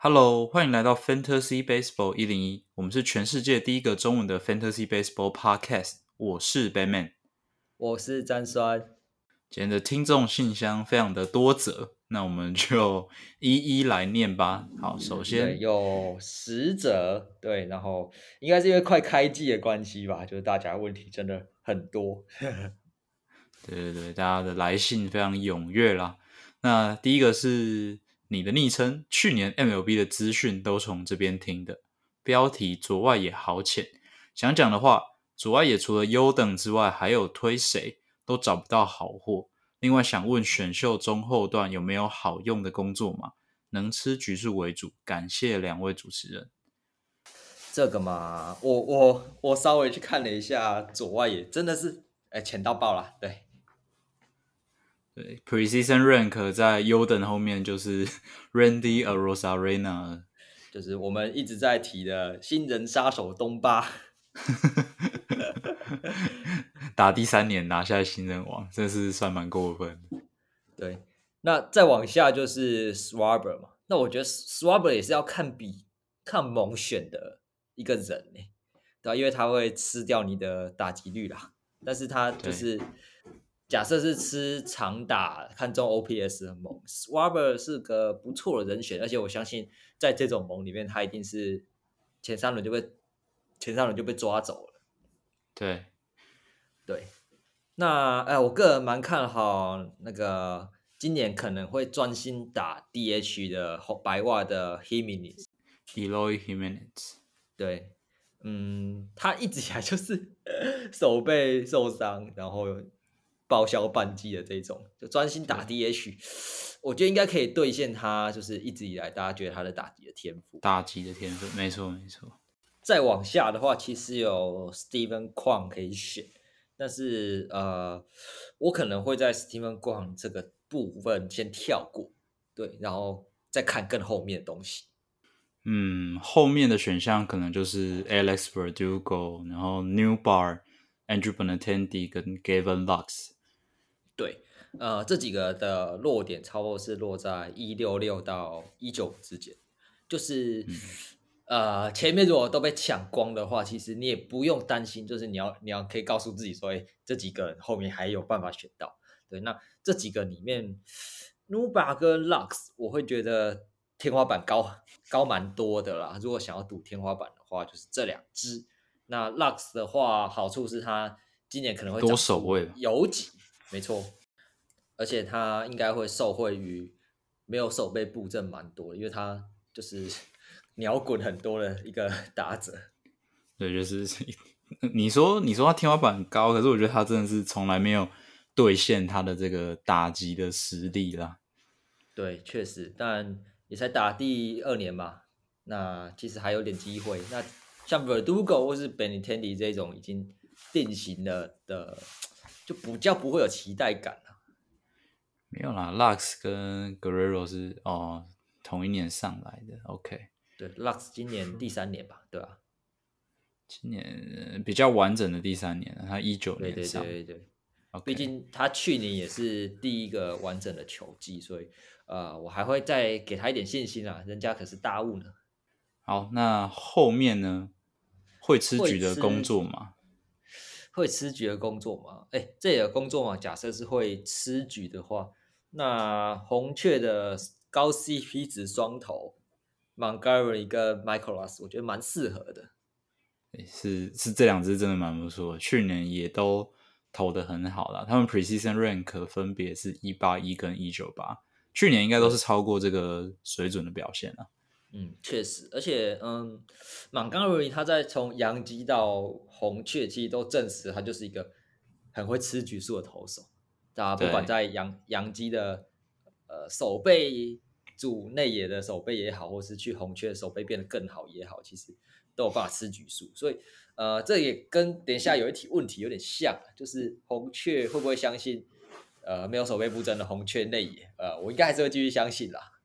Hello，欢迎来到 Fantasy Baseball 一零一，我们是全世界第一个中文的 Fantasy Baseball Podcast。我是 Batman，我是詹酸。今天的听众信箱非常的多则，那我们就一一来念吧。好，首先有十则，对，然后应该是因为快开季的关系吧，就是大家问题真的很多。对对对，大家的来信非常踊跃啦。那第一个是你的昵称，去年 MLB 的资讯都从这边听的。标题左外野好浅，想讲的话，左外野除了优等之外，还有推谁都找不到好货。另外想问选秀中后段有没有好用的工作吗？能吃橘数为主。感谢两位主持人。这个嘛，我我我稍微去看了一下左外野，真的是哎浅到爆了，对。对，Precision Rank 在优等后面就是 Randy Arosarena，就是我们一直在提的新人杀手东巴，打第三年拿下新人王，真是算蛮过分。对，那再往下就是 Swabber 嘛，那我觉得 Swabber 也是要看比看猛选的一个人呢，对啊？因为他会吃掉你的打击率啦，但是他就是。假设是吃长打看中 OPS 的盟 s w a b e r 是个不错的人选，而且我相信在这种盟里面，他一定是前三轮就被前三轮就被抓走了。对，对，那哎，我个人蛮看好那个今年可能会专心打 DH 的白袜的 Himines，Eloy Himines，。对，嗯，他一直以来就是 手背受伤，然后。报销半季的这种，就专心打 DH，我觉得应该可以兑现他就是一直以来大家觉得他的打击的天赋，打击的天赋，没错没错。再往下的话，其实有 Steven Kwan 可以选，但是呃，我可能会在 Steven Kwan 这个部分先跳过，对，然后再看更后面的东西。嗯，后面的选项可能就是 Alex Verdugo，然后 New Bar、Andrew Benintendi 跟 Gavin Lux。对，呃，这几个的落点差不多是落在一六六到一九之间，就是呃，前面如果都被抢光的话，其实你也不用担心，就是你要你要可以告诉自己说，哎，这几个后面还有办法选到。对，那这几个里面，Nuba 跟 Lux，我会觉得天花板高高蛮多的啦。如果想要赌天花板的话，就是这两只。那 Lux 的话，好处是它今年可能会多守卫有几。没错，而且他应该会受惠于没有手背布阵蛮多，因为他就是 鸟滚很多的一个 打者。对，就是 你说你说他天花板高，可是我觉得他真的是从来没有兑现他的这个打击的实力啦。对，确实，但也才打第二年嘛，那其实还有点机会。那像 Verdugo 或是 Benintendi 这种已经定型了的。就比较不会有期待感了。没有啦，Lux 跟 Guerrero 是哦同一年上来的，OK。对，Lux 今年第三年吧，对吧？今年比较完整的第三年了，他一九年上。对对对对。毕竟他去年也是第一个完整的球季，所以呃，我还会再给他一点信心啊，人家可是大物呢。好，那后面呢？会吃局的工作吗？会吃局的工作吗？哎，这个工作嘛，假设是会吃局的话，那红雀的高 CP 值双头 Montgomery 跟 Michaelas，我觉得蛮适合的。是是，这两只真的蛮不错，去年也都投的很好了。他们 Precision Rank 分别是一八一跟一九八，去年应该都是超过这个水准的表现了。嗯，确实，而且嗯，马刚瑞他在从洋基到红雀，其实都证实他就是一个很会吃局数的投手。大家不管在洋洋基的呃守备组内野的守备也好，或是去红雀守备变得更好也好，其实都有办法吃局数。所以呃，这也跟等一下有一题问题有点像，就是红雀会不会相信呃没有守备布阵的红雀内野？呃，我应该还是会继续相信啦。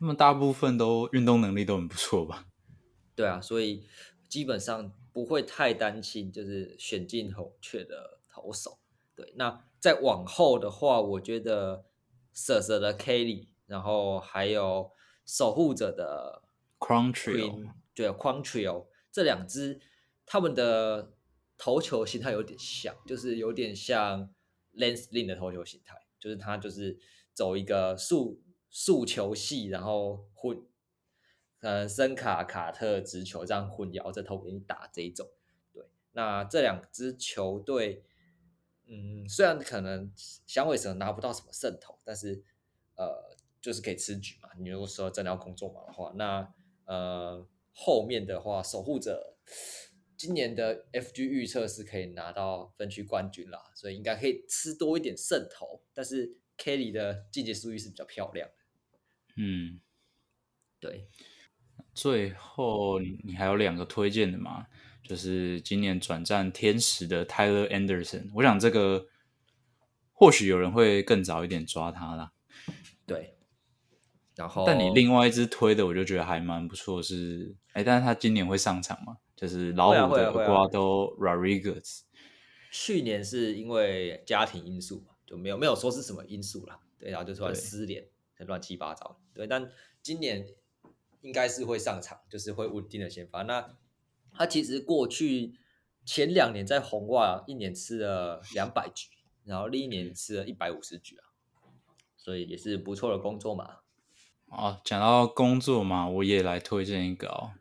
他们大部分都运动能力都很不错吧？对啊，所以基本上不会太担心，就是选进红雀的投手。对，那再往后的话，我觉得瑟瑟的 Kelly，然后还有守护者的 Crown Trio Queen 对 Crown Trio 这两支，他们的投球形态有点像，就是有点像 Lance Lynn 的投球形态，就是他就是走一个速速球系，然后混，呃，森卡卡特直球这样混摇着投给你打这一种。对，那这两支球队，嗯，虽然可能响尾蛇拿不到什么胜投，但是呃，就是可以吃局嘛。你如果说真的要工作嘛的话，那呃，后面的话，守护者今年的 FG 预测是可以拿到分区冠军啦，所以应该可以吃多一点胜投。但是 Kelly 的进阶数据是比较漂亮，嗯，对。最后你你还有两个推荐的嘛？就是今年转战天使的 Tyler Anderson，我想这个或许有人会更早一点抓他啦。对，然后但你另外一支推的，我就觉得还蛮不错，是哎，但是他今年会上场嘛？就是老虎的 Guado Rodriguez。去年是因为家庭因素嘛，就没有没有说是什么因素啦，对，然后就突然失联，乱七八糟。对，但今年应该是会上场，就是会稳定的先发。那他其实过去前两年在红袜一年吃了两百局，然后另一年吃了一百五十局啊，所以也是不错的工作嘛。哦，讲到工作嘛，我也来推荐一个哦。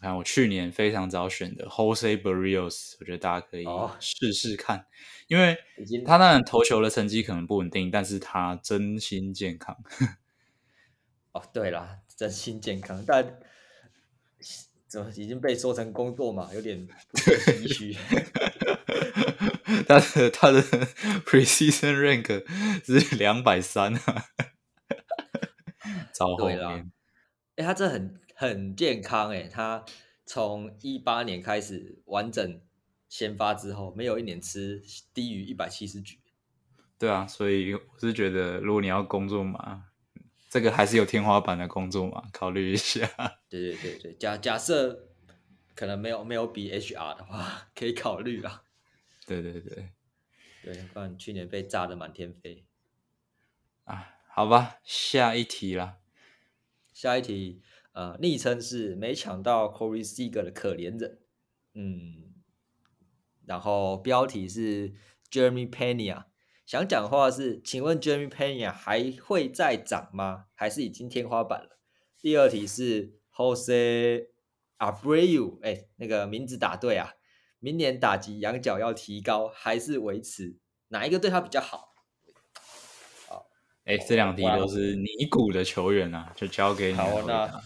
看我去年非常早选的 Jose Barrios，我觉得大家可以哦试试看，因为他当然投球的成绩可能不稳定，但是他真心健康。哦，对啦，真心健康，但怎么已经被说成工作嘛，有点唏嘘。他的他的 precision rank 是两百三啊，超后对啦面。哎、他这很很健康哎、他从一八年开始完整先发之后，没有一年吃低于一百七十局。对啊，所以我是觉得，如果你要工作嘛，这个还是有天花板的工作嘛，考虑一下。对对对对，假假设可能没有没有比 HR 的话，可以考虑啦。对对对，对，不然去年被炸的满天飞。啊，好吧，下一题啦。下一题，呃，昵称是没抢到 Corey Seager 的可怜人，嗯，然后标题是 Jeremy Pena，想讲话是，请问 Jeremy Pena 还会再涨吗？还是已经天花板了？第二题是 Jose Abreu，哎，那个名字打对啊，明年打击仰角要提高还是维持？哪一个对他比较好？好哎，这两题都是尼古的球员啊，就交给你来好，回那答。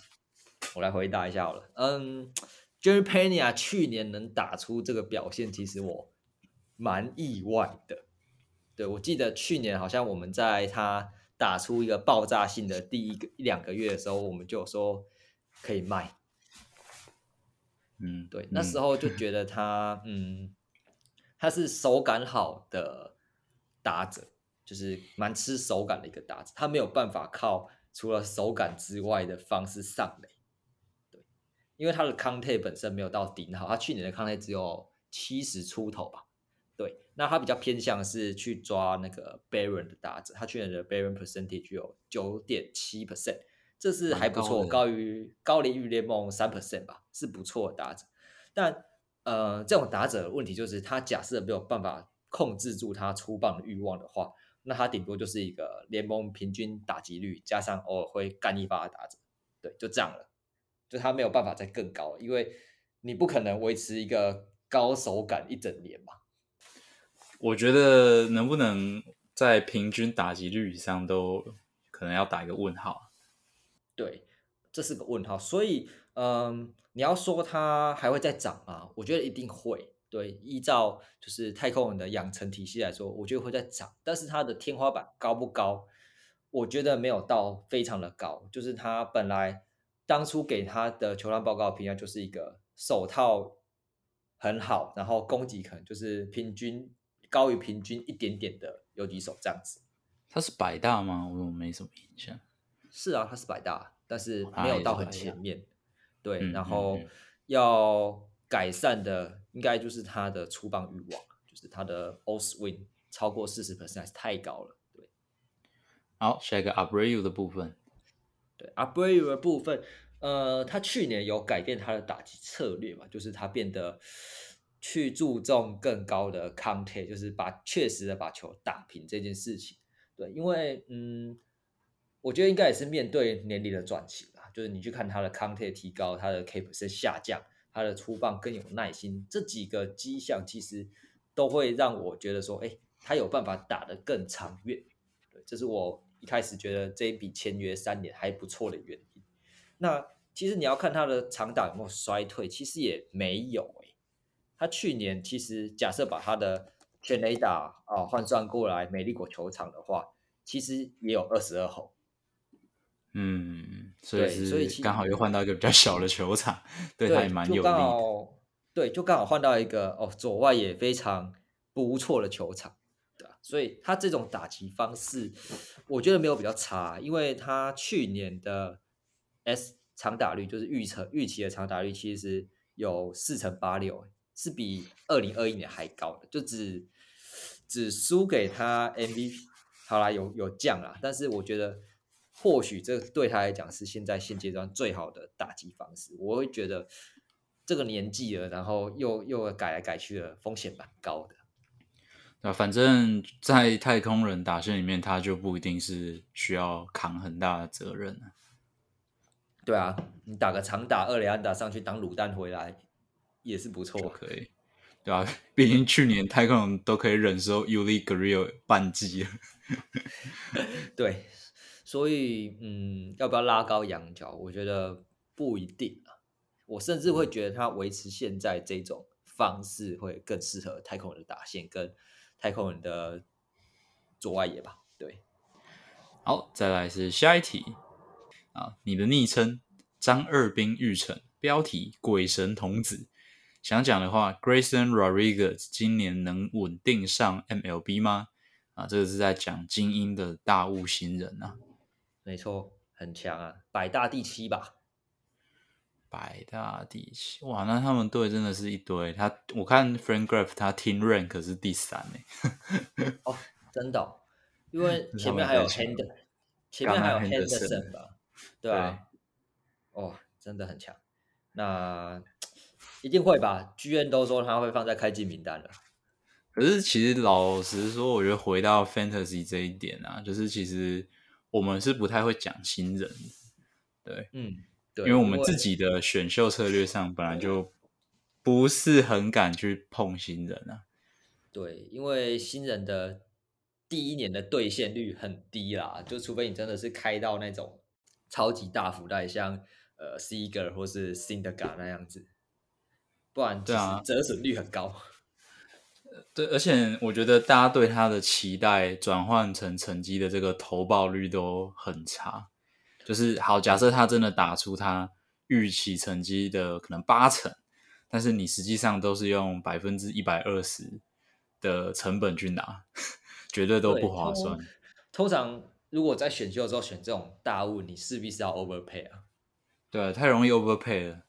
我来回答一下好了。嗯，Jeremy Pena 去年能打出这个表现，其实我蛮意外的。对我记得去年好像我们在他打出一个爆炸性的第一个一两个月的时候，我们就有说可以卖。嗯，对，那时候候就觉得他，嗯，他是手感好的打者，就是蛮吃手感的一个打者，他没有办法靠除了手感之外的方式上垒。对，因为他的康泰本身没有到顶好，他去年的康泰只有七十出头吧。对，那他比较偏向是去抓那个 Baron 的打者，他去年的 Baron percentage 有九点七 percent，这是还不错，高高于高龄于联盟三 percent 吧，是不错的打者。但呃，这种打者的问题就是，他假设没有办法控制住他出棒的欲望的话，那他顶多就是一个联盟平均打击率加上偶尔会干一发的打者，对，就这样了。就他没有办法再更高，因为你不可能维持一个高手感一整年嘛。我觉得能不能在平均打击率以上都可能要打一个问号。对，这是个问号。所以，嗯，你要说它还会再涨啊？我觉得一定会。对，依照就是太空人的养成体系来说，我觉得会再涨，但是它的天花板高不高？我觉得没有到非常的高。就是他本来当初给他的球探报告评价就是一个手套很好，然后攻击可能就是平均高于平均一点点的游击手这样子。他是百大吗？我没什么印象。是啊，他是百大，但是他没有到很前面。对，然后嗯要改善的应该就是他的出棒欲望，就是他的 all swing 超过四十 percent 还是太高了。对，好，下一个 Abreu 的部分。对，Abreu 的部分，呃，他去年有改变他的打击策略嘛，就是他变得去注重更高的 contact，就是把确实的把球打平这件事情。对，因为嗯，我觉得应该也是面对年龄的转型啦，就是你去看他的 contact 提高，他的 K 是下降，他的出棒更有耐心，这几个迹象其实都会让我觉得说，哎，他有办法打得更长远。对，这是我。一开始觉得这一笔签约三年还不错的原因，那其实你要看他的长打有没有衰退，其实也没有。他去年其实假设把他的全垒打啊换算过来美丽果球场的话，其实也有二十二号。嗯，所以所以刚好又换到一个比较小的球场，对他也蛮有利。对，就刚好换到一个哦左外也非常不错的球场。对啊所以他这种打击方式，我觉得没有比较差，因为他去年的 S 长打率就是预测预期的长打率，其实有四成八六，是比二零二一年还高的，就只只输给他 MVP。好啦，有有降啦，但是我觉得或许这对他来讲是现在现阶段最好的打击方式。我会觉得这个年纪了，然后又又改来改去的风险蛮高的。那，反正在太空人打线里面，他就不一定是需要扛很大的责任对啊，你打个长打二连安打上去当卤蛋回来也是不错，可以。对啊，毕竟去年太空人都可以忍受 Uli Grio 半季了。对，所以嗯，要不要拉高羊角？我觉得不一定啊。我甚至会觉得他维持现在这种方式会更适合太空人的打线跟。太空人的左外野吧，对。好，再来是下一题啊，你的昵称张二兵玉成，标题鬼神童子。想讲的话，Grayson Rodriguez 今年能稳定上 MLB 吗？啊，这个是在讲精英的大物新人啊。没错，很强啊，百大第七吧。百大第七哇，那他们队真的是一堆。他我看 Frank Graf 他 Team Rank 是第三呢。哦，真的，因为 前面还有 Hand，前面还有 Henderson 吧？对啊。哦，真的很强。那一定会吧剧院都说他会放在开机名单了。可是其实老实说，我觉得回到 Fantasy 这一点啊，就是其实我们是不太会讲新人。对，嗯。对因为我们自己的选秀策略上本来就不是很敢去碰新人啊。对，因为新人的第一年的兑现率很低啦，就除非你真的是开到那种超级大福袋，像呃 Seger 或是 Cinderga 那样子，不然对啊，折损率很高。对，而且我觉得大家对他的期待转换成成绩的这个投报率都很差。就是好，假设他真的打出他预期成绩的可能八成，但是你实际上都是用百分之一百二十的成本去拿，绝对都不划算。通常如果在选秀的时候选这种大物，你势必是要 overpay 啊。对，太容易 overpay 了。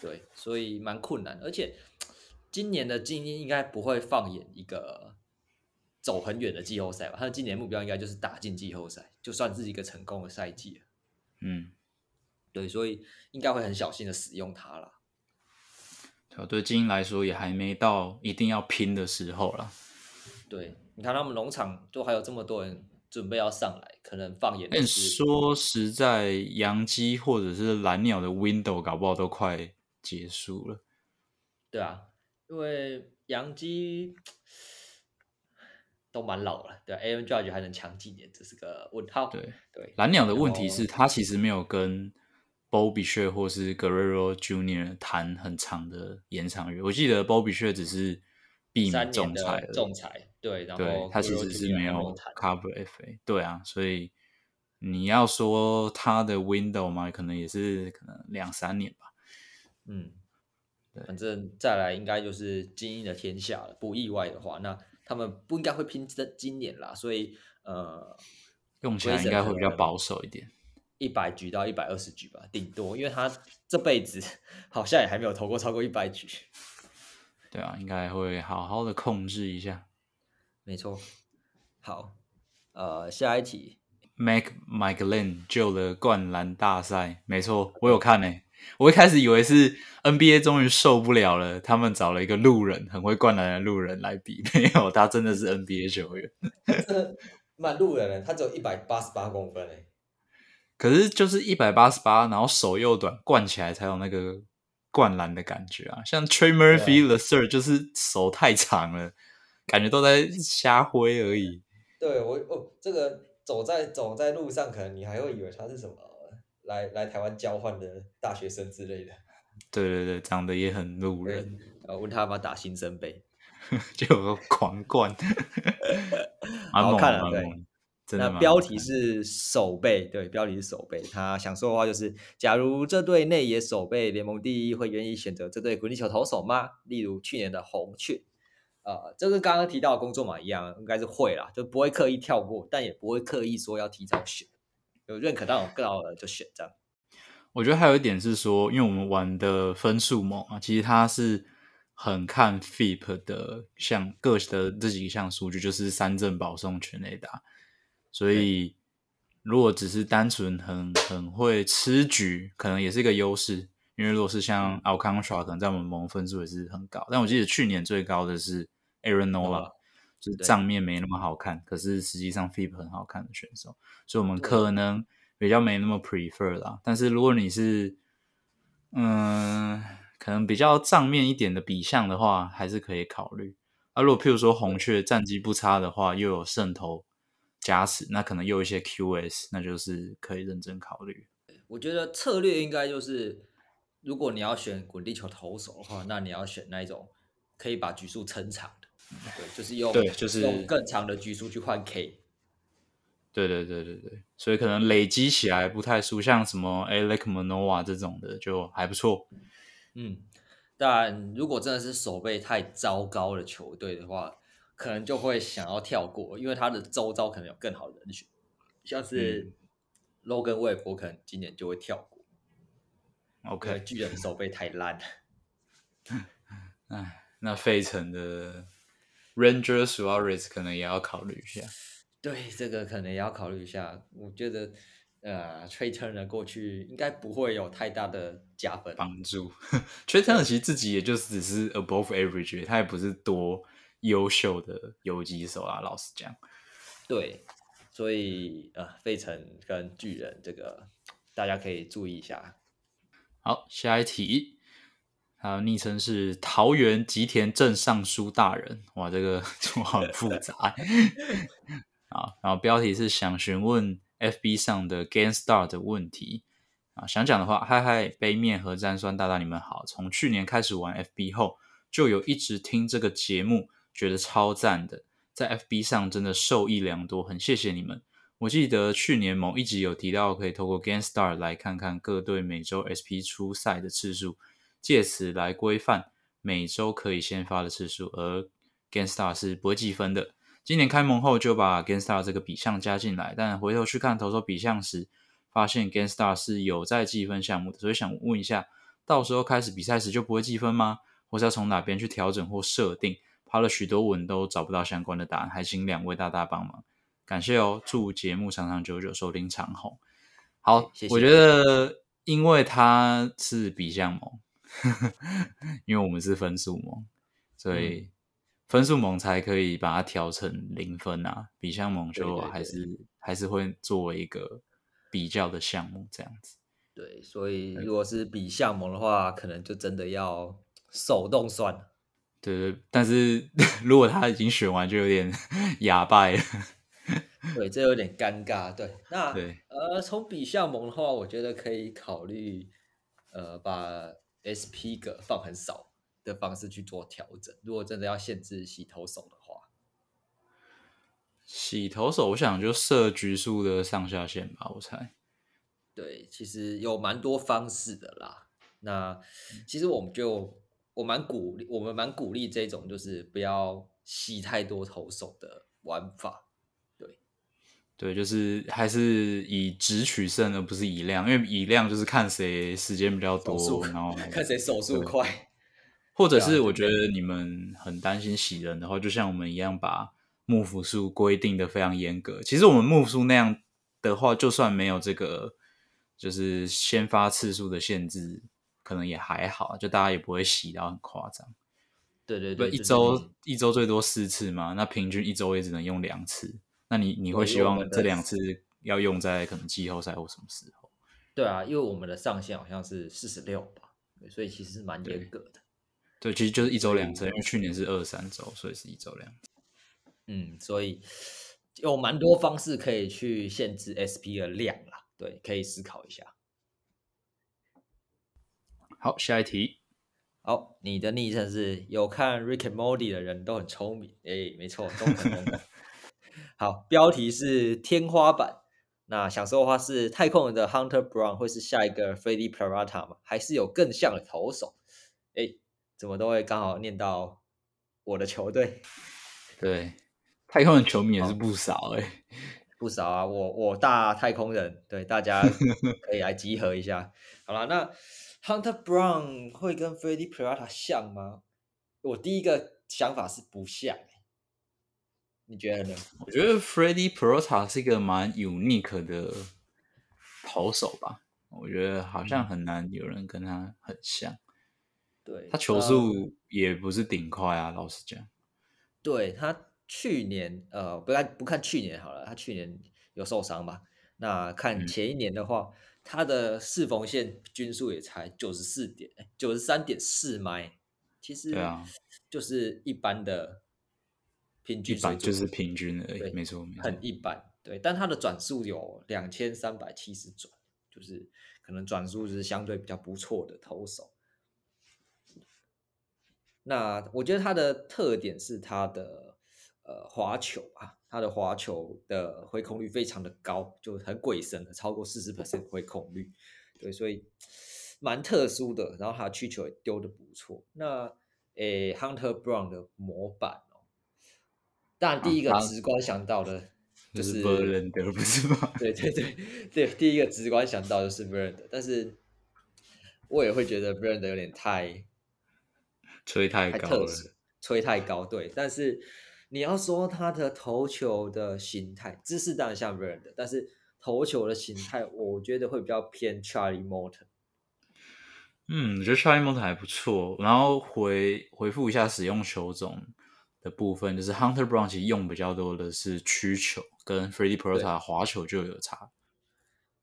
对，所以蛮困难。而且今年的精英应该不会放眼一个走很远的季后赛吧？他的今年目标应该就是打进季后赛，就算是一个成功的赛季了。嗯，对，所以应该会很小心的使用它了。对，精英来说也还没到一定要拼的时候了。对，你看他们农场都还有这么多人准备要上来，可能放眼。但说实在，洋基或者是蓝鸟的 window 搞不好都快结束了。对啊，因为杨基。都蛮老了，对，A. M. Judge 还能强几年，这是个问号。对对，蓝鸟的问题是，他其实没有跟 Bobby Share 或是 Guerrero Junior 谈很长的延长约。我记得 Bobby Share 只是避免仲裁，仲裁。对，然后他其实是没有 Cover FA。对啊，所以你要说他的 Window 嘛，可能也是可能两三年吧。嗯，反正再来应该就是精英的天下了，不意外的话，那。他们不应该会拼这今年啦，所以呃，用起来应该会比较保守一点，一百局到一百二十局吧，顶多，因为他这辈子 好像也还没有投过超过一百局。对啊，应该会好好的控制一下。没错。好，呃，下一题，Mac McLean 救了灌篮大赛，没错，我有看诶、我一开始以为是 NBA 终于受不了了，他们找了一个路人，很会灌篮的路人来比，没有，他真的是 NBA 球员。真的蛮路人的，他只有一百八十八公分诶。可是就是一百八十八，然后手又短，灌起来才有那个灌篮的感觉啊。像 Trey Murphy the Third 就是手太长了，感觉都在瞎挥而已。对我哦，这个走在走在路上，可能你还会以为他是什么来来台湾交换的大学生之类的。对对对，长得也很路人，呃，问他要不要打新生杯，就有个狂灌，蛮，好看啊对那标题是守备，对，标题是守备。他想说的话就是：假如这队内野守备联盟第一，会愿意选择这队滚地球投手吗？例如去年的红雀，呃，这跟刚刚提到的工作嘛一样，应该是会啦，就不会刻意跳过，但也不会刻意说要提早选，有认可到有更好的就选这样。我觉得还有一点是说，因为我们玩的分数盟啊，其实它是很看 FIP 的像各的这几项数据，就是三振、保送、全垒打。所以如果只是单纯很很会吃局，可能也是一个优势。因为如果是像 Alcantara，可能在我们盟分数也是很高。但我记得去年最高的是 Aaron Nola，、就是对账面没那么好看，可是实际上 FIP 很好看的选手，所以我们可能比较没那么 prefer 啦。但是如果你是嗯，可能比较账面一点的比项的话，还是可以考虑。啊，如果譬如说红雀战绩不差的话，又有渗透加持，那可能又有一些 QS，那就是可以认真考虑。我觉得策略应该就是，如果你要选滚地球投手的话，那你要选那一种可以把局数撑长的，对，就是用对就是用更长的局数去换 K。对对对对对，所以可能累积起来不太输，像什么 Alec Manoa 这种的就还不错。嗯，但如果真的是手背太糟糕的球队的话，可能就会想要跳过，因为他的周遭可能有更好的人选，像是 Logan Webb，我可能今年就会跳过，OK，巨人手背太烂了。哎，那费城的 Ranger Suarez 可能也要考虑一下。对，这个可能也要考虑一下。我觉得，呃，Trey Turner 过去应该不会有太大的加分。帮助。Trey Turner 其实自己也就只是 above average，他也不是多优秀的游击手啊。老实讲，对，所以呃，费城跟巨人这个大家可以注意一下。好，下一题，还有昵称是桃园吉田镇尚书大人。哇，这个 就很复杂。啊，然后标题是想询问 FB 上的 Gangstar 的问题啊，想讲的话，嗨嗨，杯面和詹酸大大你们好。从去年开始玩 FB 后，就有一直听这个节目，觉得超赞的，在 FB 上真的受益良多，很谢谢你们。我记得去年某一集有提到，可以透过 Gangstar 来看看各队每周 SP 出赛的次数，借此来规范每周可以先发的次数，而 Gangstar 是不会计分的。今年开盟后就把 Gangstar 这个比项加进来，但回头去看投手比项时，发现 Gangstar 是有在计分项目的，所以想问一下，到时候开始比赛时就不会计分吗？或是要从哪边去调整或设定？爬了许多文都找不到相关的答案，还请两位大大帮忙，感谢哦！祝节目长长久久，收听长虹。好，谢谢我觉得因为他是比项盟，因为我们是分数盟，所以分数盟才可以把它调成零分啊。比项盟就还是还是会作为一个比较的项目这样子。对，所以如果是比项盟的话，可能就真的要手动算了。对对，但是 如果他已经选完，就有点 哑巴了。对，这有点尴尬。对，那对呃，从比项盟的话，我觉得可以考虑呃，把 SP 个放很少的方式去做调整。如果真的要限制洗投手的话，洗投手，我想就设局数的上下限吧，我猜。对，其实有蛮多方式的啦。那其实我们就我蛮鼓励，我们蛮鼓励这种就是不要洗太多投手的玩法。对，就是还是以值取胜，而不是以量，因为以量就是看谁时间比较多然后 看谁手速快。或者是我觉得你们很担心洗人的话，就像我们一样把幕府数规定的非常严格。其实我们幕府数那样的话，就算没有这个就是先发次数的限制，可能也还好，就大家也不会洗到很夸张。对对对，一周一周最多四次嘛，那平均一周也只能用两次。那你你会希望这两次要用在可能季后赛或什么时候？对啊，因为我们的上限好像是四十六吧，所以其实是蛮严格的。对，其实就是一周两次，因为去年是二三周，所以是一周两次。嗯，所以有蛮多方式可以去限制 SP 的量啦。对，可以思考一下。好，下一题。好，你的昵称是有看 Rick and Morty 的人都很聪明，哎，没错，都很聪明。好，标题是天花板。那想说的话是太空人的 Hunter Brown 会是下一个 Freddie Peralta 吗？还是有更像的投手？哎，怎么都会刚好念到我的球队？对，太空人球迷也是不少哎，不少啊。我我大太空人，对大家 可以来集合一下。好了，那。Hunter Brown 会跟 Freddie Peralta 像吗？我第一个想法是不像，你觉得呢？我觉得 Freddie Peralta 是一个蛮 unique 的投手吧，我觉得好像很难有人跟他很像。对，他球速也不是顶快啊，老实讲。对他去年呃，不看不看去年好了，他去年有受伤吧？那看前一年的话。他的四缝线均数也才九十四点，九十三点四迈，其实就是一般的平均，一般就是平均而已，没错，很一般。对，但它的转速有两千三百七十转，就是可能转速是相对比较不错的投手。那我觉得它的特点是它的呃滑球啊。它的滑球的回空率非常的高，就很鬼神的，超过四十 percent 挥空率，对，所以蛮特殊的。然后他去球也丢的不错。那诶，Hunter Brown 的模板哦，当然第一个直观想到的就是 Verlander，不是吗？对对对对，第一个直观想到就是 Verlander，但是我也会觉得 Verlander 有点太吹太高了，吹太高，对，但是。你要说他的投球的形态，姿势当然像 v e r d 但是投球的形态，我觉得会比较偏 Charlie Morton。嗯，我觉得 Charlie Morton 还不错。然后回回复一下使用球种的部分，就是 Hunter Brown 其实用比较多的是曲球，跟 Freddie Peralta 滑球就有差。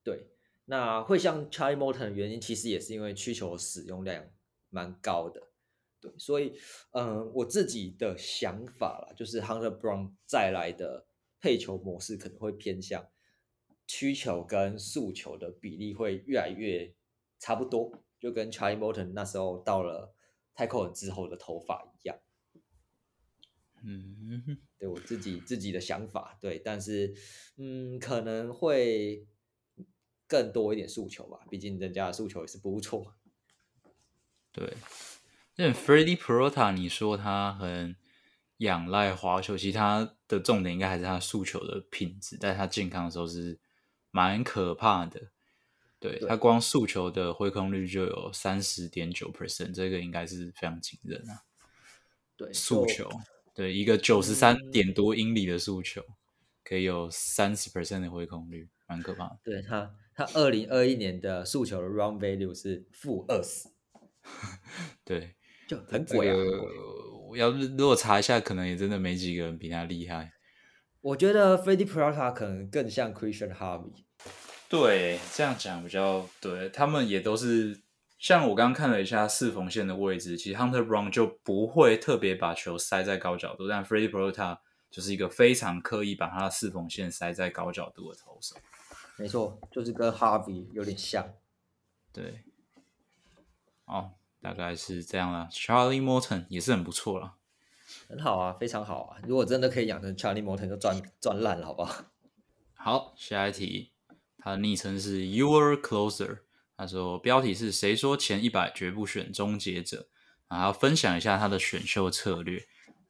对，那会像 Charlie Morton 的原因，其实也是因为曲球使用量蛮高的。对，所以，嗯，我自己的想法啦，就是 Hunter Brown 再来的配球模式可能会偏向曲球跟速球的比例会越来越差不多，就跟 Charlie Morton 那时候到了太空人之后的头发一样。嗯，对我自己自己的想法，对，但是，嗯，可能会更多一点诉求吧，毕竟人家的诉求也是不错。对。那 Freddie Peralta，你说他很仰赖滑球，其实他的重点应该还是他诉求的品质，在他健康的时候是蛮可怕的。对他光诉求的挥空率就有三十点九 percent，这个应该是非常惊人啊。对速球，对一个九十三点多英里的速球，可以有三十 percent 的挥空率，蛮可怕的。对他，他二零二一年的速球的 run value 是负二十。对。就很鬼啊！我要如果查一下，可能也真的没几个人比他厉害。我觉得 Freddie Peralta 可能更像 Christian Harvey。对，这样讲比较对。他们也都是像我刚刚看了一下四缝线的位置，其实 Hunter Brown 就不会特别把球塞在高角度，但 Freddie Peralta 就是一个非常刻意把他的四缝线塞在高角度的投手。没错，就是跟 Harvey 有点像。对，哦。大概是这样啦，Charlie Morton 也是很不错啦，很好啊，非常好啊！如果真的可以养成 Charlie Morton，就赚赚烂了，好不好？好，下一题，他的昵称是 Your Closer，他说标题是谁说前一百绝不选终结者，然后分享一下他的选秀策略，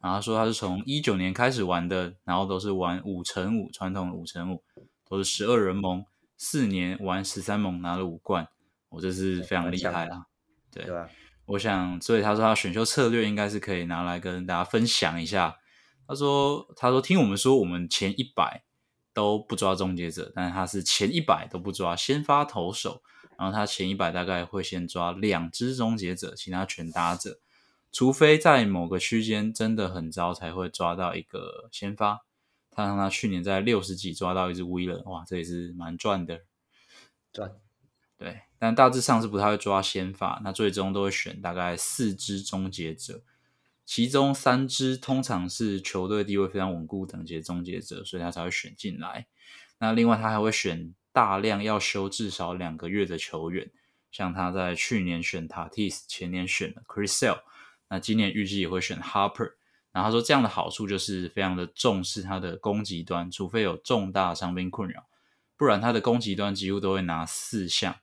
然后说他是从一九年开始玩的，然后都是玩五乘五，传统的五乘五，都是十二人盟，四年玩十三盟拿了五冠，我这是非常厉害啦，对。我想，所以他说他选秀策略应该是可以拿来跟大家分享一下。他说，他说听我们说，我们前一百都不抓终结者，但是他是前一百都不抓先发投手，然后他前一百大概会先抓两只终结者，其他全打者，除非在某个区间真的很糟才会抓到一个先发。他让他去年在六十几抓到一只 w 了，哇，这也是蛮赚的，赚。对，但大致上是不太会抓先发，那最终都会选大概四只终结者。其中三只通常是球队地位非常稳固等级的终结者，所以他才会选进来。那另外他还会选大量要休至少两个月的球员，像他在去年选 Tatis，前年选了 Chris Sale，那今年预计也会选 Harper。然后他说这样的好处就是非常的重视他的攻击端，除非有重大伤病困扰，不然他的攻击端几乎都会拿四项。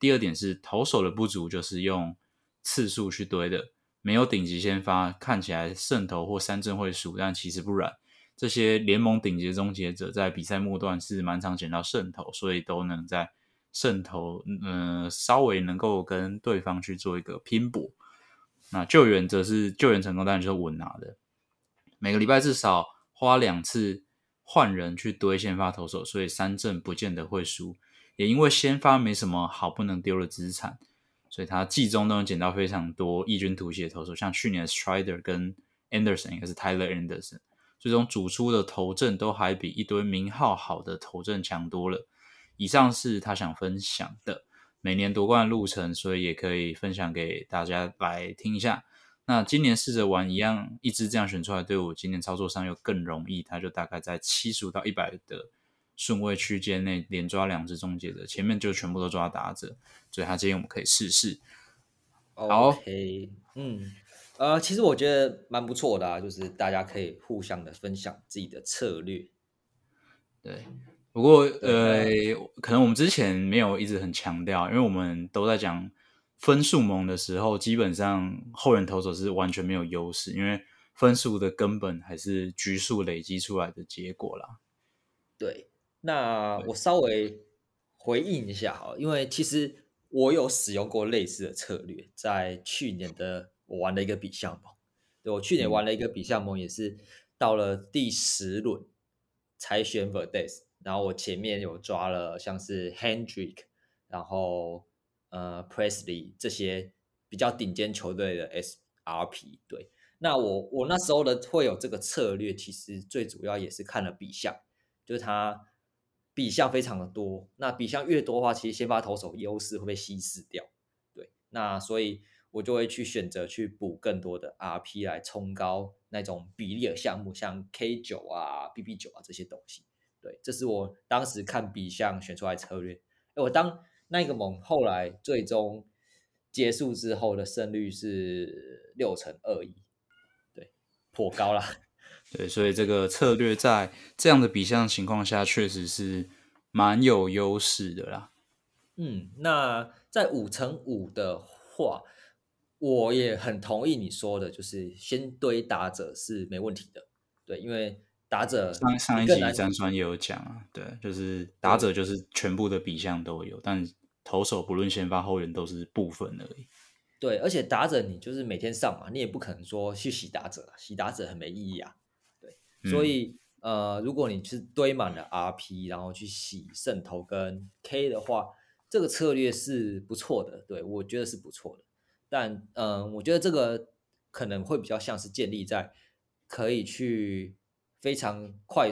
第二点是投手的不足，就是用次数去堆的。没有顶级先发，看起来胜投或三振会输，但其实不然。这些联盟顶级终结者在比赛末段是蛮常捡到胜投，所以都能在胜投，嗯，稍微能够跟对方去做一个拼搏。那救援则是救援成功，当然就是稳拿的。每个礼拜至少花两次换人去堆先发投手，所以三振不见得会输。也因为先发没什么好不能丢的资产。所以他季中都能捡到非常多异军突起的投手，像去年的 Strider 跟 Anderson，应该是 Tyler Anderson，最终主出的头阵都还比一堆名号好的头阵强多了。以上是他想分享的每年夺冠路程，所以也可以分享给大家来听一下。那今年试着玩一样，一支这样选出来队伍，今年操作上又更容易，他就大概在七十五到一百的。顺位区间内连抓两只终结者，前面就全部都抓打者，所以他建议我们可以试试。OK，嗯，呃，其实我觉得蛮不错的啊，就是大家可以互相的分享自己的策略。对，不过呃，可能我们之前没有一直很强调，因为我们都在讲分数盟的时候，基本上后人投手是完全没有优势，因为分数的根本还是局数累积出来的结果啦。对。那我稍微回应一下哈，因为其实我有使用过类似的策略，在去年的我玩了一个比项盟，对我去年玩了一个比项盟，也是到了第十轮才选 Verdes，然后我前面有抓了像是 Hendrick，然后呃 Presley 这些比较顶尖球队的 SRP，对，那我我那时候的会有这个策略，其实最主要也是看了比项，就是他。比项非常的多，那比项越多的话，其实先发投手优势会被稀释掉。对，那所以我就会去选择去补更多的 RP 来冲高那种比例的项目，像 K 九啊、BB 九啊这些东西。对，这是我当时看比项选出来策略。哎，我当那个盟后来最终结束之后的胜率是六成二一，对，颇高啦。对，所以这个策略在这样的比项情况下，确实是蛮有优势的啦。嗯，那在五乘五的话，我也很同意你说的，就是先堆打者是没问题的。对，因为打者上上一集张酸也有讲啊，对，就是打者就是全部的比项都有，但投手不论先发后援都是部分而已。对，而且打者你就是每天上嘛，你也不可能说去洗打者，洗打者很没意义啊。对所以，呃，如果你是堆满了 RP，然后去洗渗透跟 K 的话，这个策略是不错的，对我觉得是不错的。但，嗯，我觉得这个可能会比较像是建立在可以去非常快、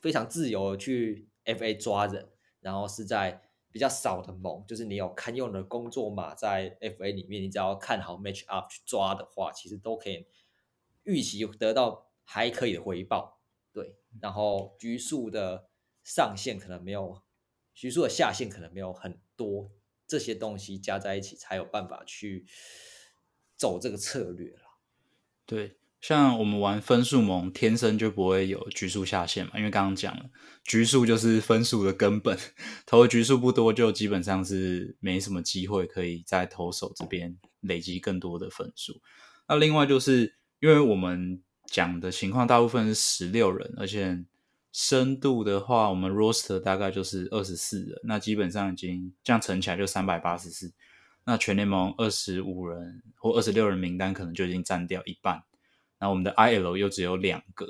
非常自由的去 FA 抓人，然后是在比较少的盟，就是你有堪用的工作码在 FA 里面，你只要看好 Match Up 去抓的话，其实都可以预期得到。还可以的回报，对，然后局数的上限可能没有，局数的下限可能没有很多，这些东西加在一起才有办法去走这个策略了。对，像我们玩分数盟，天生就不会有局数下限嘛，因为刚刚讲了，局数就是分数的根本，投的局数不多，就基本上是没什么机会可以在投手这边累积更多的分数。那另外就是因为我们。讲的情况大部分是十六人，而且深度的话，我们 roster 大概就是二十四人，那基本上已经这样乘起来就三百八十四。那全联盟二十五人或二十六人名单可能就已经占掉一半，那我们的 IL 又只有两个，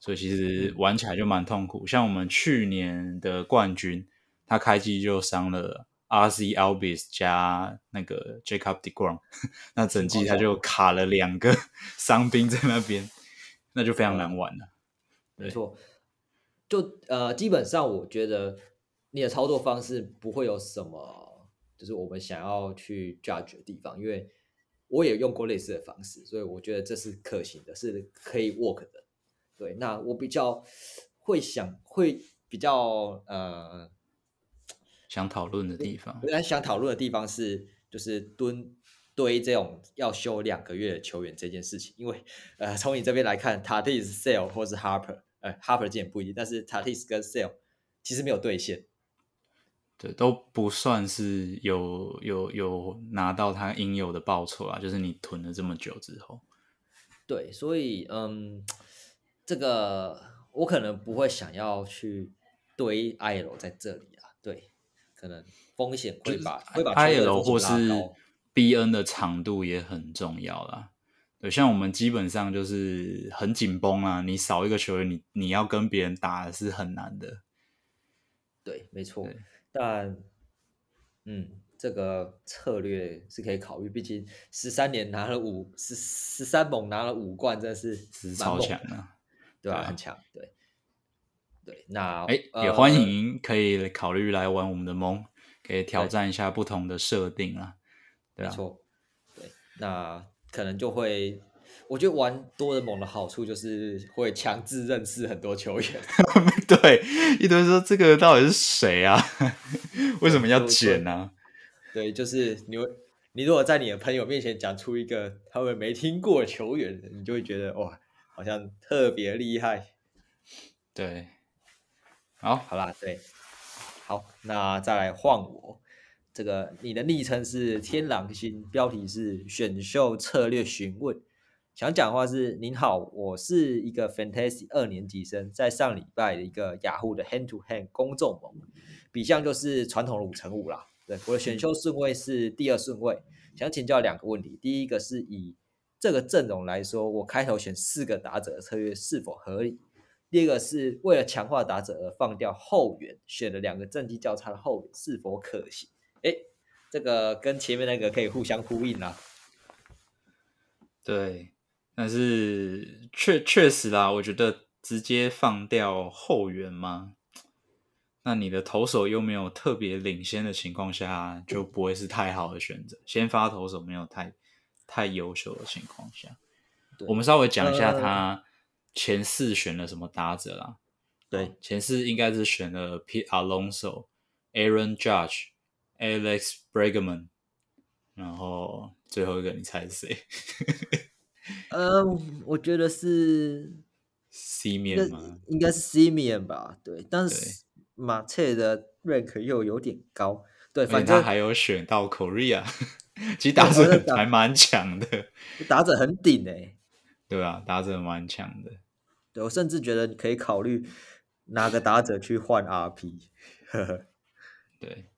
所以其实玩起来就蛮痛苦。像我们去年的冠军，他开机就伤了 R.C. Albis 加那个 Jacob Degrom，那整季他就卡了两个 伤兵在那边，那就非常难玩了。没错，就呃，基本上我觉得你的操作方式不会有什么，就是我们想要去 judge 的地方，因为我也用过类似的方式，所以我觉得这是可行的，是可以 work 的。对，那我比较会想，会比较呃想讨论的地方，原来想讨论的地方是就是蹲堆这种要休两个月的球员这件事情，因为呃从你这边来看，Tatis、Sale 或是 Harper。呃，Harper 今年不一定，但是 Tatis 跟 Sale 其实没有兑现，对，都不算是有有有拿到他应有的报酬啊，就是你囤了这么久之后，对，所以嗯，这个我可能不会想要去堆 IL 在这里啊，对，可能风险会把会把 IL 或是 BN 的长度也很重要啦。对，像我们基本上就是很紧绷啊，你少一个球员，你你要跟别人打是很难的。对，没错。但，嗯，这个策略是可以考虑，毕竟十三年拿了五十十三猛拿了五冠，真的是是超强啊，对吧？很强，对。对，那哎，也欢迎可以考虑来玩我们的盟，可以挑战一下不同的设定啊。没错，对，那。可能就会，我觉得玩多人盟的好处就是会强制认识很多球员。对，一堆人说这个到底是谁啊？为什么要剪呢？对，就是你，你如果在你的朋友面前讲出一个他们没听过的球员，你就会觉得哇，好像特别厉害。对，好，好啦，对，好，那再来换我。这个你的昵称是天狼星，标题是选秀策略询问。想讲话是您好，我是一个 Fantasy 二年级生，在上礼拜的一个雅虎的 Hand to Hand 公众盟，比项就是传统的五乘五啦。对，我的选秀顺位是第二顺位。想请教两个问题，第一个是以这个阵容来说，我开头选四个打者的策略是否合理？第二个是为了强化打者而放掉后援，选了两个战绩较差的后援是否可行？哎，这个跟前面那个可以互相呼应啊。对，但是确确实啦，我觉得直接放掉后援吗？那你的投手又没有特别领先的情况下，就不会是太好的选择。先发投手没有太太优秀的情况下，我们稍微讲一下他前四选了什么打者啦。对，前四应该是选了 Pete Alonso、Aaron Judge。Alex Bregman，然后最后一个你猜是谁？呃，我觉得是 C 面吗？应该是 C 面吧。对，但是马切的 rank 又有点高。对，反正他还有选到 Korea，其实打者还蛮强的，打者很顶哎。对啊，打者蛮强的。对我甚至觉得你可以考虑拿个打者去换 RP。对。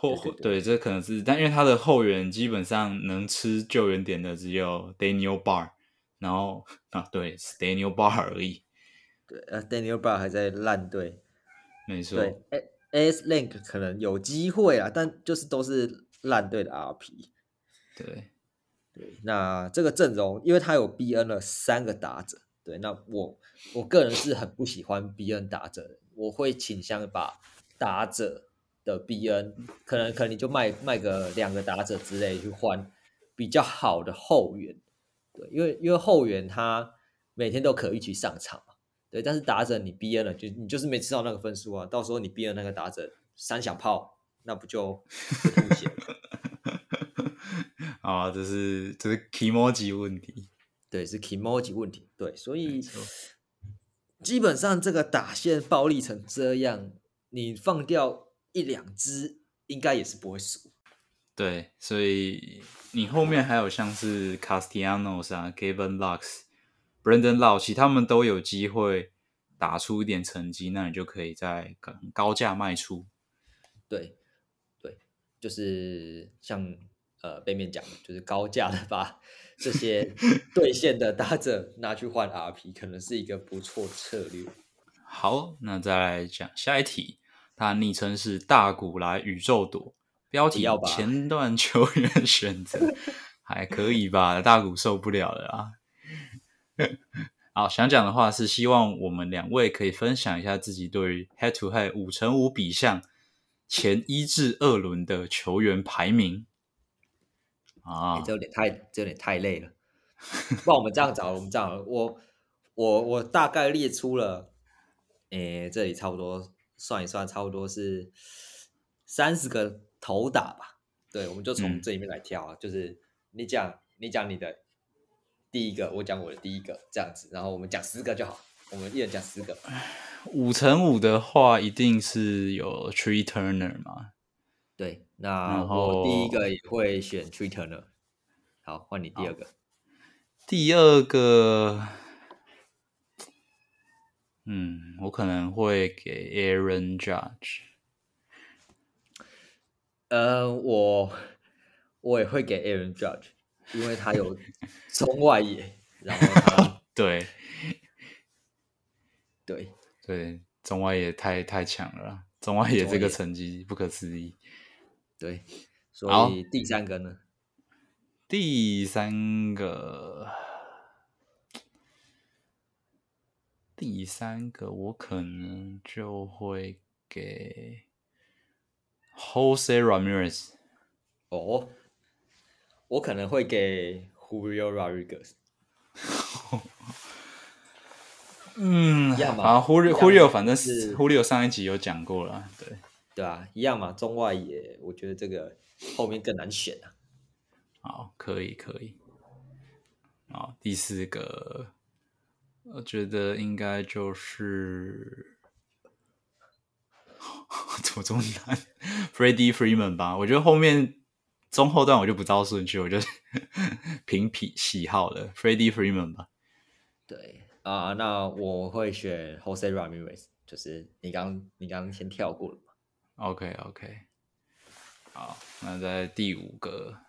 后对，这可能是，但因为他的后援基本上能吃救援点的只有 Daniel Bar，然后啊，对，Daniel Bar 而已。对，呃，Daniel Bar 还在烂队，没错。对，A S Link 可能有机会啊，但就是都是烂队的 RP。对，对，那这个阵容，因为他有 BN 了三个打者，对，那我我个人是很不喜欢 BN 打者，我会倾向把打者。的 BN 可能可能你就卖卖个两个打者之类去换比较好的后援，对，因为因为后援他每天都可以去上场嘛，对，但是打者你 BN 了就你就是没吃到那个分数啊，到时候你 BN 那个打者三响炮，那不就凸显？啊，这是这是 emoji 问题，对，是 emoji 问题，对，所以基本上这个打线暴力成这样，你放掉。一两只应该也是不会输，对，所以你后面还有像是 Castellanos 啊、Gavin Lux、Brandon Lau，其他们都有机会打出一点成绩，那你就可以在高价卖出。对，对，就是像呃背面讲的，就是高价的把这些 兑现的打者拿去换 RP，可能是一个不错策略。好，那再来讲下一题，他昵称是大古来宇宙朵，标题要吧前段球员选择还可以吧，大古受不了了啊。好，想讲的话是希望我们两位可以分享一下自己对于 Head to Head 五乘五比项前一至二轮的球员排名啊欸，这有点太这有点太累了。不然我们这样找，我们这样，我我我大概列出了，诶、这里差不多算一算，差不多是三十个头打吧。对，我们就从嗯这里面来挑啊，就是你讲你讲你的第一个，我讲我的第一个，这样子，然后我们讲十个就好，我们一人讲十个。五乘五的话，一定是有 Tree Turner 嘛？对，那我第一个也会选 Tree Turner。好，换你第二个。第二个，嗯，我可能会给 Aaron Judge。呃，我我也会给 Aaron Judge，因为他有中外野，然后他 对对对，中外野太太强了啦，中外野这个成绩不可思议。对，所以第三个呢，第三个，第三个我可能就会给 Jose Ramirez。哦，我可能会给 Julio Rodriguez。嗯，一样嘛啊，Julio Julio 反正是是 Julio 上一集有讲过了，对。对啊，一样嘛，中外也，我觉得这个后面更难选啊。好，可以可以。好，第四个，我觉得应该就是怎么这么难？Freddie Freeman 吧，我觉得后面中后段我就不照顺序，我就 凭喜喜好了。Freddie Freeman 吧，对啊，那我会选 Jose Ramirez，就是你刚你刚刚先跳过了嘛。OK OK，好，那在第五个，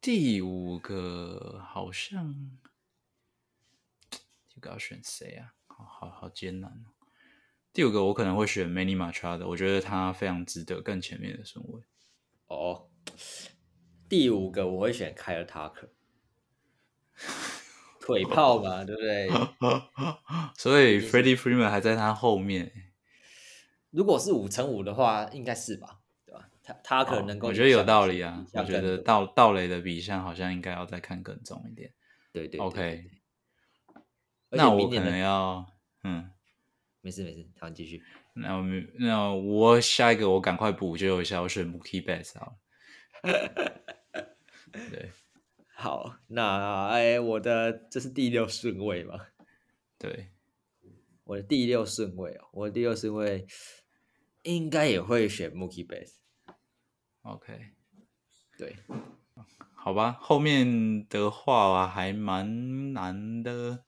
第五个好像这个要选谁啊？好好好艰难哦。第五个我可能会选 Manny Machado，我觉得他非常值得更前面的顺位。哦，第五个我会选凯尔塔克，腿炮嘛，对不对？所以 Freddie Freeman 还在他后面，如果是五乘五的话，应该是吧，对吧？他他可能能够、哦我觉得有道理啊。我觉得到道道雷的比项好像应该要再看更重一点。对对对 OK 那我可能要，嗯，没事没事，好，你继续。那我们那我下一个我赶快补救一下，我选 Mookie Betts 好了。对 好，那哎，我的这是第六顺位嘛？对，我的第六顺位哦，我的第六顺位应该也会选 Mookie Betts。OK，对，好吧，后面的话啊还蛮难的，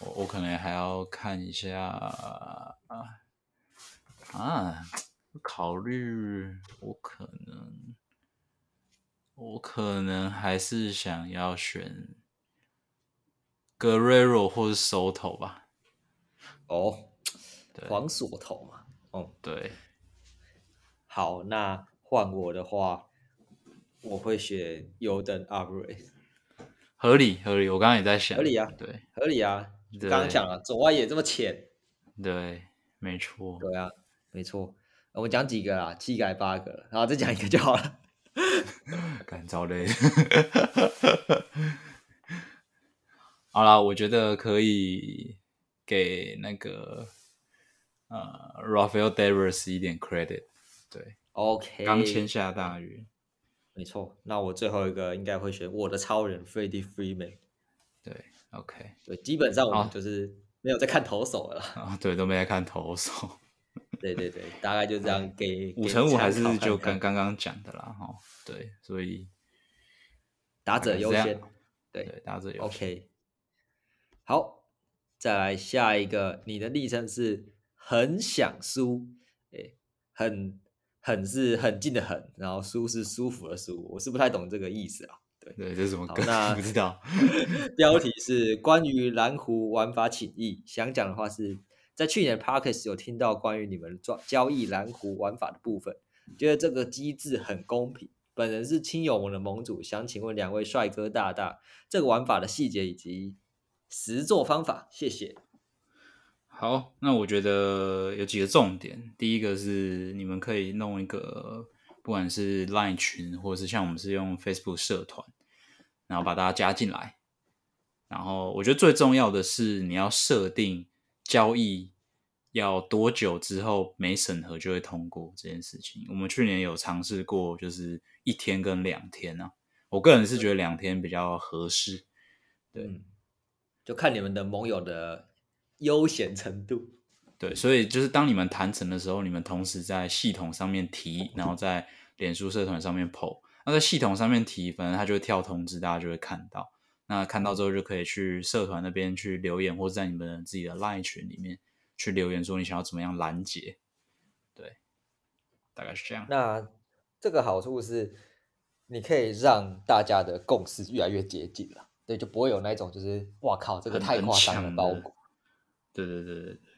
我我可能还要看一下啊啊，考虑我可能我可能还是想要选 Guerrero 或是 Soto 吧，哦，对黄锁头嘛。哦，对，好，那换我的话，我会选 Yoden Alvarez，合理合理，我刚刚也在想，合理啊对合理啊。对刚刚讲了，左外野这么浅，对，没错，对啊，没错。我们讲几个啦？七个还八个了，然后再讲一个就好了。干糟累。好啦，我觉得可以给那个呃 Rafael Devers 一点 credit，对，OK，刚签下大约，没错。那我最后一个应该会选我的超人 Freddie Freeman。对，OK，对，基本上我们就是没有在看投手了啦。啊，对，都没在看投手，对对对，大概就这样给五乘五还是就跟跟刚刚讲的啦，哈，对，所以打者优先大概是这样。对打者优先 OK，好，再来下一个，你的昵称是很想输，哎，很很是很近的很，然后舒是舒服的舒，我是不太懂这个意思啊。对对，这是什么梗？好那 不知道。标题是关于蓝湖玩法请益，想讲的话是在去年 Parkes 有听到关于你们交交易蓝湖玩法的部分，觉得这个机制很公平。本人是亲友盟的盟主，想请问两位帅哥大大，这个玩法的细节以及实作方法，谢谢。好，那我觉得有几个重点。第一个是你们可以弄一个，不管是 Line 群，或者是像我们是用 Facebook 社团，然后把大家加进来。然后我觉得最重要的是你要设定交易要多久之后没审核就会通过这件事情。我们去年有尝试过，就是一天跟两天啊。我个人是觉得两天比较合适。对，嗯，就看你们的盟友的悠闲程度。对，所以就是当你们谈成的时候，你们同时在系统上面提，然后在脸书社团上面 PO。那在系统上面提，反正它就会跳通知，大家就会看到。那看到之后就可以去社团那边去留言，或者在你们自己的 LINE 群里面去留言，说你想要怎么样拦截。对，大概是这样。那这个好处是，你可以让大家的共识越来越接近了，对，就不会有那种就是哇靠，这个太夸张了包裹。对对对对对。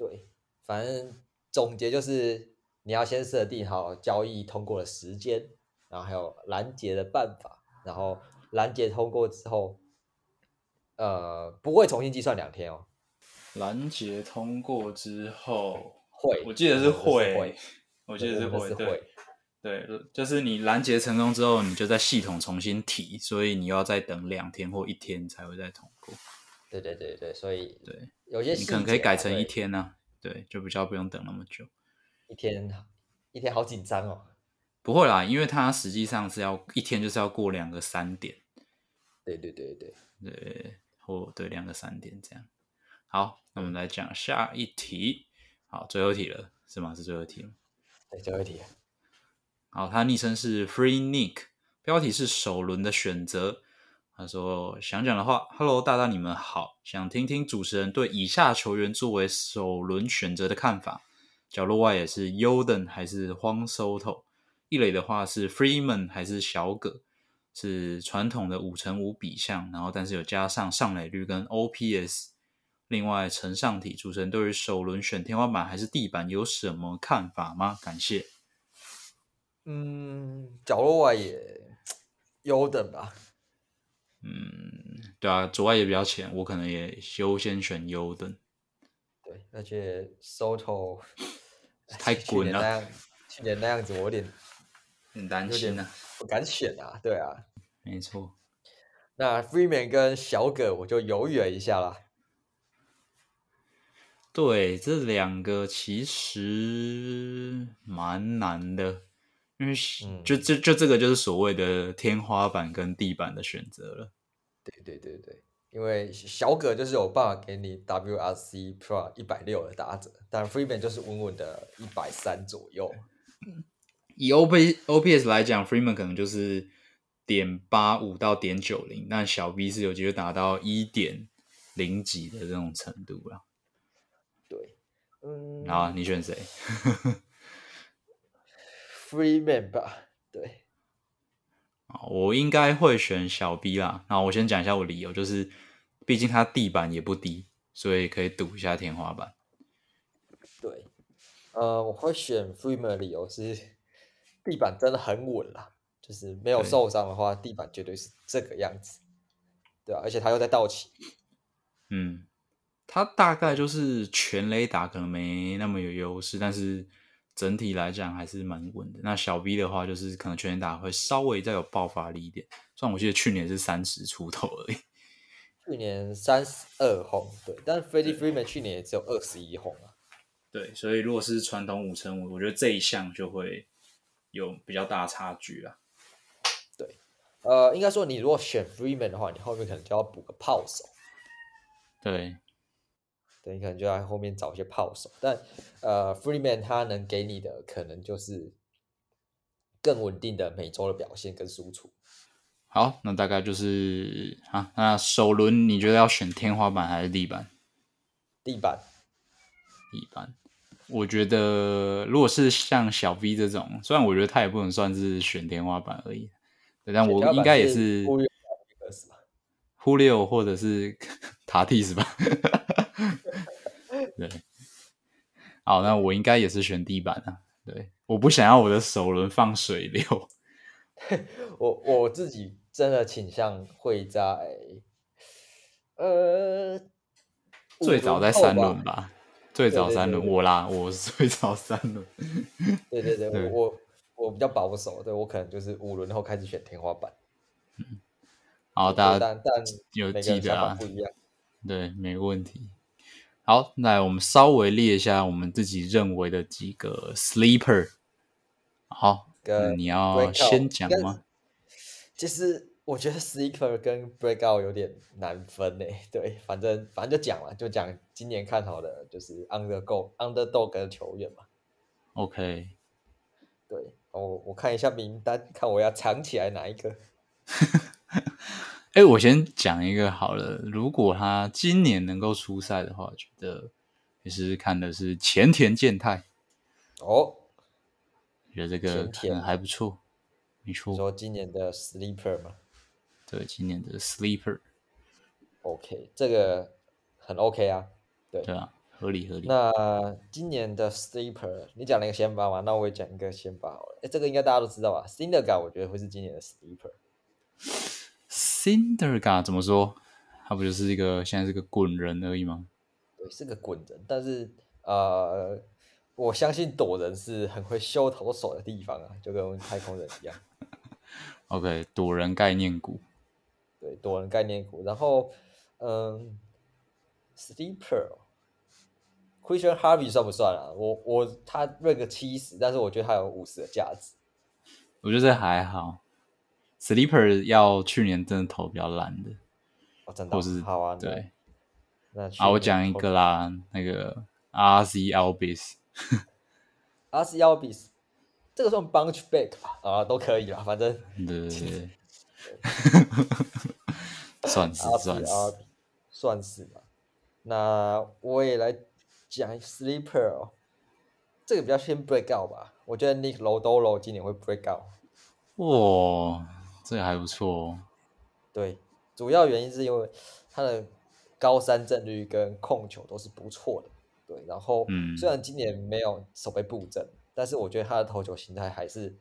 对，反正总结就是你要先设定好交易通过的时间，然后还有拦截的办法，然后拦截通过之后，呃，不会重新计算两天哦。拦截通过之后会，我记得是会，会我记得是会，对会。对，就是你拦截成功之后，你就在系统重新提，所以你要再等两天或一天才会再通过。对对对对，所以对，有些你可能可以改成一天呢、对，就比较不用等那么久。一天一天好紧张哦。不会啦，因为它实际上是要一天就是要过两个三点，对对对对，对，或对两个三点这样。好，那我们来讲下一题。好，最后一题了，是吗？是最后一题吗？对，最后一题。好，它昵称是 Free Nick，标题是首轮的选择。他说想讲的话，Hello 大大你们好，想听听主持人对以下球员作为首轮选择的看法。角落外也是 Yoden 还是荒 Soto？一垒的话是 Freeman 还是小葛？是传统的五乘五比项，然后但是有加上上垒率跟 OPS。另外，陈上体主持人对于首轮选天花板还是地板有什么看法吗？感谢。嗯，角落外也优等吧。嗯，对啊，左外也比较浅，我可能也优先选优等。对，而且 Soto 太去年滚了那样，去年那样子，我有点很担心啊。不敢选啊。对啊，没错，那 Freeman 跟小葛我就犹豫了一下啦。对这两个其实蛮难的，因为嗯就就就这个就是所谓的天花板跟地板的选择了。对对对对，因为小葛就是有办法给你 WRC Pro 一百六的打折，但 Freeman 就是稳稳的一百三左右。以 O P O P S 来讲，Freeman 可能就是点八五到点九零，但小 B 是有机会达到一点零几的这种程度了。对，嗯，然后你选谁？Freeman 吧，对，啊，我应该会选小 B 啦。那我先讲一下我理由，就是毕竟它地板也不低，所以可以赌一下天花板。对，呃，我会选 Freeman 的理由是地板真的很稳啦，就是没有受伤的话，地板绝对是这个样子，对啊，而且他又在道奇，嗯，他大概就是全雷打可能没那么有优势，但是整体来讲还是蛮稳的。那小 V 的话，就是可能全年打会稍微再有爆发力一点，虽然我记得去年是三十出头而已。去年三十二轰，对，但是 Freddie Freeman 去年也只有二十一轰啊，对，所以如果是传统五乘五，我觉得这一项就会有比较大差距啦。呃，应该说你如果选 Freeman 的话，你后面可能就要补个炮手。对，对你可能就在后面找一些炮手，但呃，Freeman 他能给你的可能就是更稳定的每周的表现跟输出。好，那大概就是啊，那首轮你觉得要选天花板还是地板？地板，地板。我觉得如果是像小 V 这种，虽然我觉得他也不能算是选天花板而已，对，但我应该也是忽略忽略或者是 塔蒂是吧？对，好，那我应该也是选地板啊。对，我不想要我的首轮放水流。我我自己真的倾向会在呃最早在三轮吧。最早三轮我啦，我是最早三轮。对对对，我我比较保守，对我可能就是五轮后开始选天花板。嗯，好，大家但但有记得啊，不一样。对，没问题。好，那我们稍微列一下我们自己认为的几个 sleeper。好，那你要先讲吗？其实。我觉得 sleeper 跟 breakout 有点难分诶，对，反正反正就讲了，就讲今年看好的就是 undergo underdog 的球员嘛。OK，对，我我看一下名单，看我要藏起来哪一个。哎，我先讲一个好了，如果他今年能够出赛的话，觉得也是看的是前田健太。哦，觉得这个可能还不错，没错。说今年的 sleeper 嘛。对，今年的 sleeper，OK，这个很 OK 啊，对，对啊，合理合理。那今年的 sleeper，你讲了一个先发嘛，那我也讲一个先发好了。哎，这个应该大家都知道吧 s i n d e r g 我觉得会是今年的 sleeper。Cinderga 怎么说？他不就是一个现在是个滚人而已吗？对，是个滚人，但是呃，我相信躲人是很会修投手的地方啊，就跟太空人一样。OK，躲人概念股。对，躲人概念股，然后，嗯，Sleeper，Christian Harvey 算不算啊？我我他瑞个七十，但是我觉得他有五十的价值。我觉得这还好，Sleeper 要去年真的投比较烂的，哦，真的，或是好啊，对，那啊，我讲一个啦，那个 RC Albis，RC Albis，这个算 Bunch Back 吧？啊，都可以啦，反正对对 对。算是算是算是吧。那我也来讲 sleeper 哦，这个比较偏 break out 吧。我觉得 Nick Lodolo 今年会 break out。哇，这个还不错哦。对，主要原因是因为他的高三阵率跟控球都是不错的。对，然后虽然今年没有守备布阵，但是我觉得他的投球形态还是。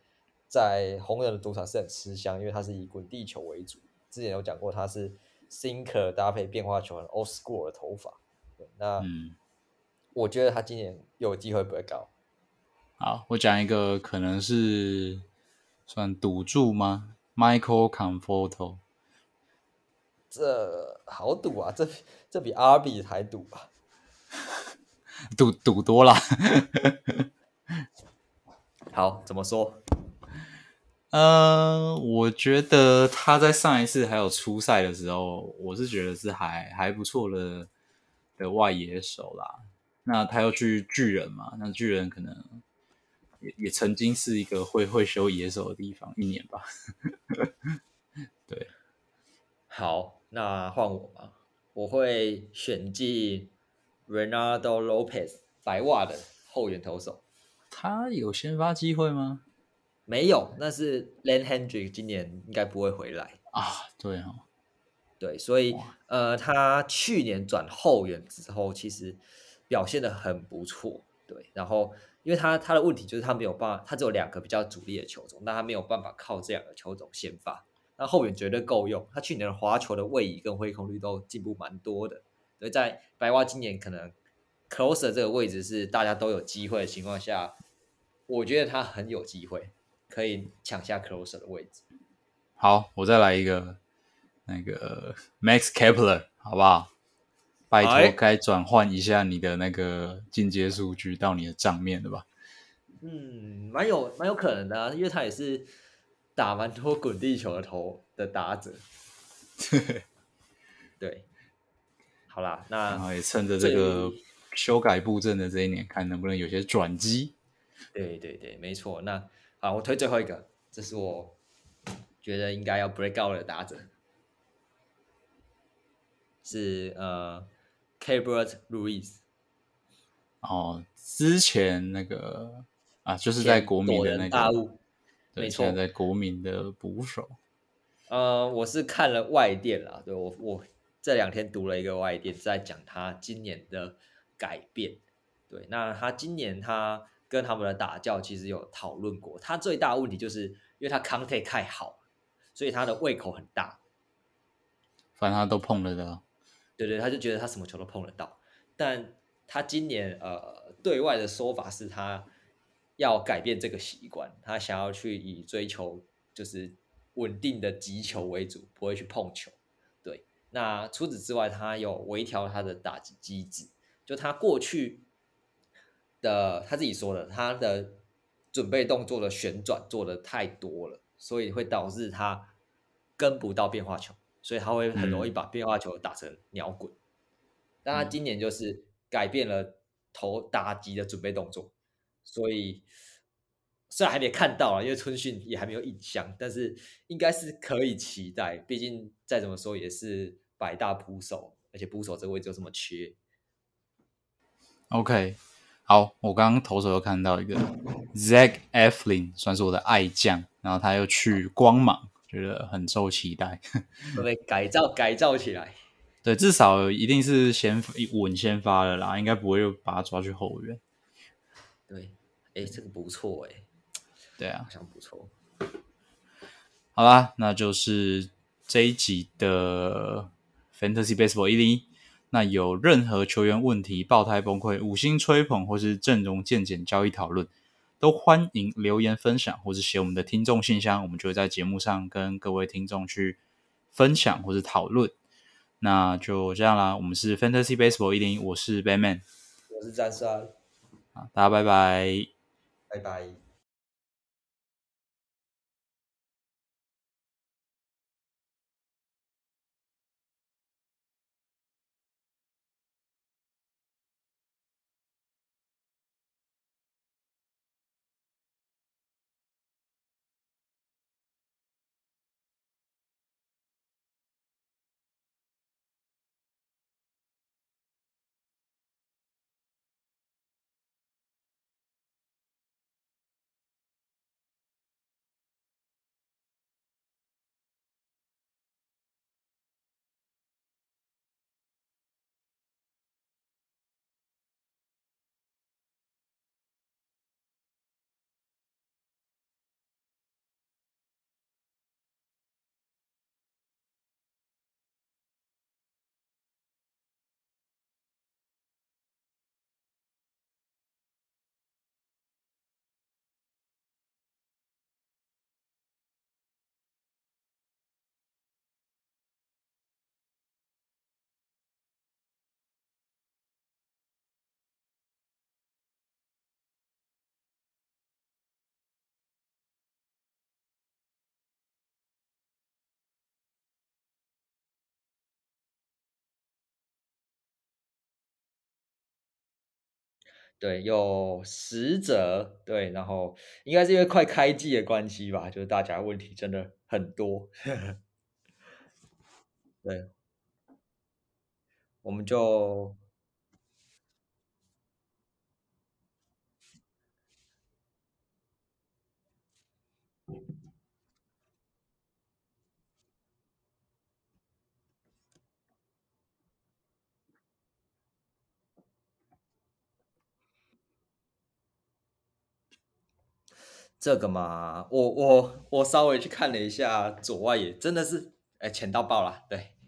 在红人的主场是很吃香，因为他是以滚地球为主。之前有讲过，他是 sinker 搭配变化球很 old school 的投法。那我觉得他今年有机会不会高。好，我讲一个可能是算赌注吗？Michael Conforto，这好赌啊！这这比阿比还赌啊！赌赌多了。好，怎么说？呃，我觉得他在上一次还有初赛的时候，我是觉得是还还不错的的外野手啦。那他又去巨人嘛，那巨人可能也也曾经是一个会会修野手的地方，一年吧。对，好，那换我吧，我会选进 Renaldo Lopez 白袜的后援投手。他有先发机会吗？没有，那是 Len Hendrick 今年应该不会回来啊。对哦，对，所以呃，他去年转后援之后，其实表现的很不错。对，然后因为他他的问题就是他没有办法，他只有两个比较主力的球种，但他没有办法靠这两个球种先发。那后援绝对够用，他去年的滑球的位移跟挥空率都进步蛮多的。所以在白袜今年可能 closer 这个位置是大家都有机会的情况下，我觉得他很有机会。可以抢下 closer 的位置。好，我再来一个那个 Max Kepler，好不好？拜托，该转换一下你的那个进阶数据到你的账面了吧？嗯，蛮有蛮有可能的，因为他也是打蛮多滚地球的头的打者。对，好啦，那也趁着这个修改布阵的这一年，看能不能有些转机。对对对，没错，那。好，我推最后一个，这是我觉得应该要 break out 的打者，是呃 k a b r t Ruiz。哦，之前那个啊，就是在国民的那个对，没错现在在国民的捕手。呃，我是看了外电啦，对我我这两天读了一个外电，在讲他今年的改变。对，那他今年他跟他们的打教其实有讨论过，他最大的问题就是因为他 contact 太好，所以他的胃口很大。反正他都碰得到，对对，他就觉得他什么球都碰得到，但他今年呃对外的说法是他要改变这个习惯，他想要去以追求就是稳定的击球为主，不会去碰球。对，那除此之外，他有微调他的打击机制，就他过去的他自己说的，他的准备动作的旋转做的太多了，所以会导致他跟不到变化球。所以他会很容易把变化球打成鸟滚，但他今年就是改变了投打击的准备动作，所以虽然还没看到啊，因为春训也还没有印象，但是应该是可以期待。毕竟再怎么说也是百大捕手，而且捕手这个位置又这么缺。OK，好，我刚刚投手又看到一个 Zach Eflin，算是我的爱将，然后他又去光芒。觉得很受期待，会被改造 改造起来？对，至少一定是先稳先发的啦，应该不会又把他抓去后援。对，哎，这个不错哎。对啊，好像不错。好啦，那就是这一集的 Fantasy Baseball 一零一。那有任何球员问题、爆胎崩溃、五星吹捧或是阵容渐减交易讨论。都欢迎留言分享，或是写我们的听众信箱，我们就会在节目上跟各位听众去分享或是讨论。那就这样啦，我们是 Fantasy Baseball 一零一，我是 Batman，我是詹山，啊，大家拜拜，拜拜。对，有十则，对，然后应该是因为快开季的关系吧，就是大家问题真的很多，对，我们就这个嘛，我我我稍微去看了一下左外野，真的是哎，浅到爆了，对。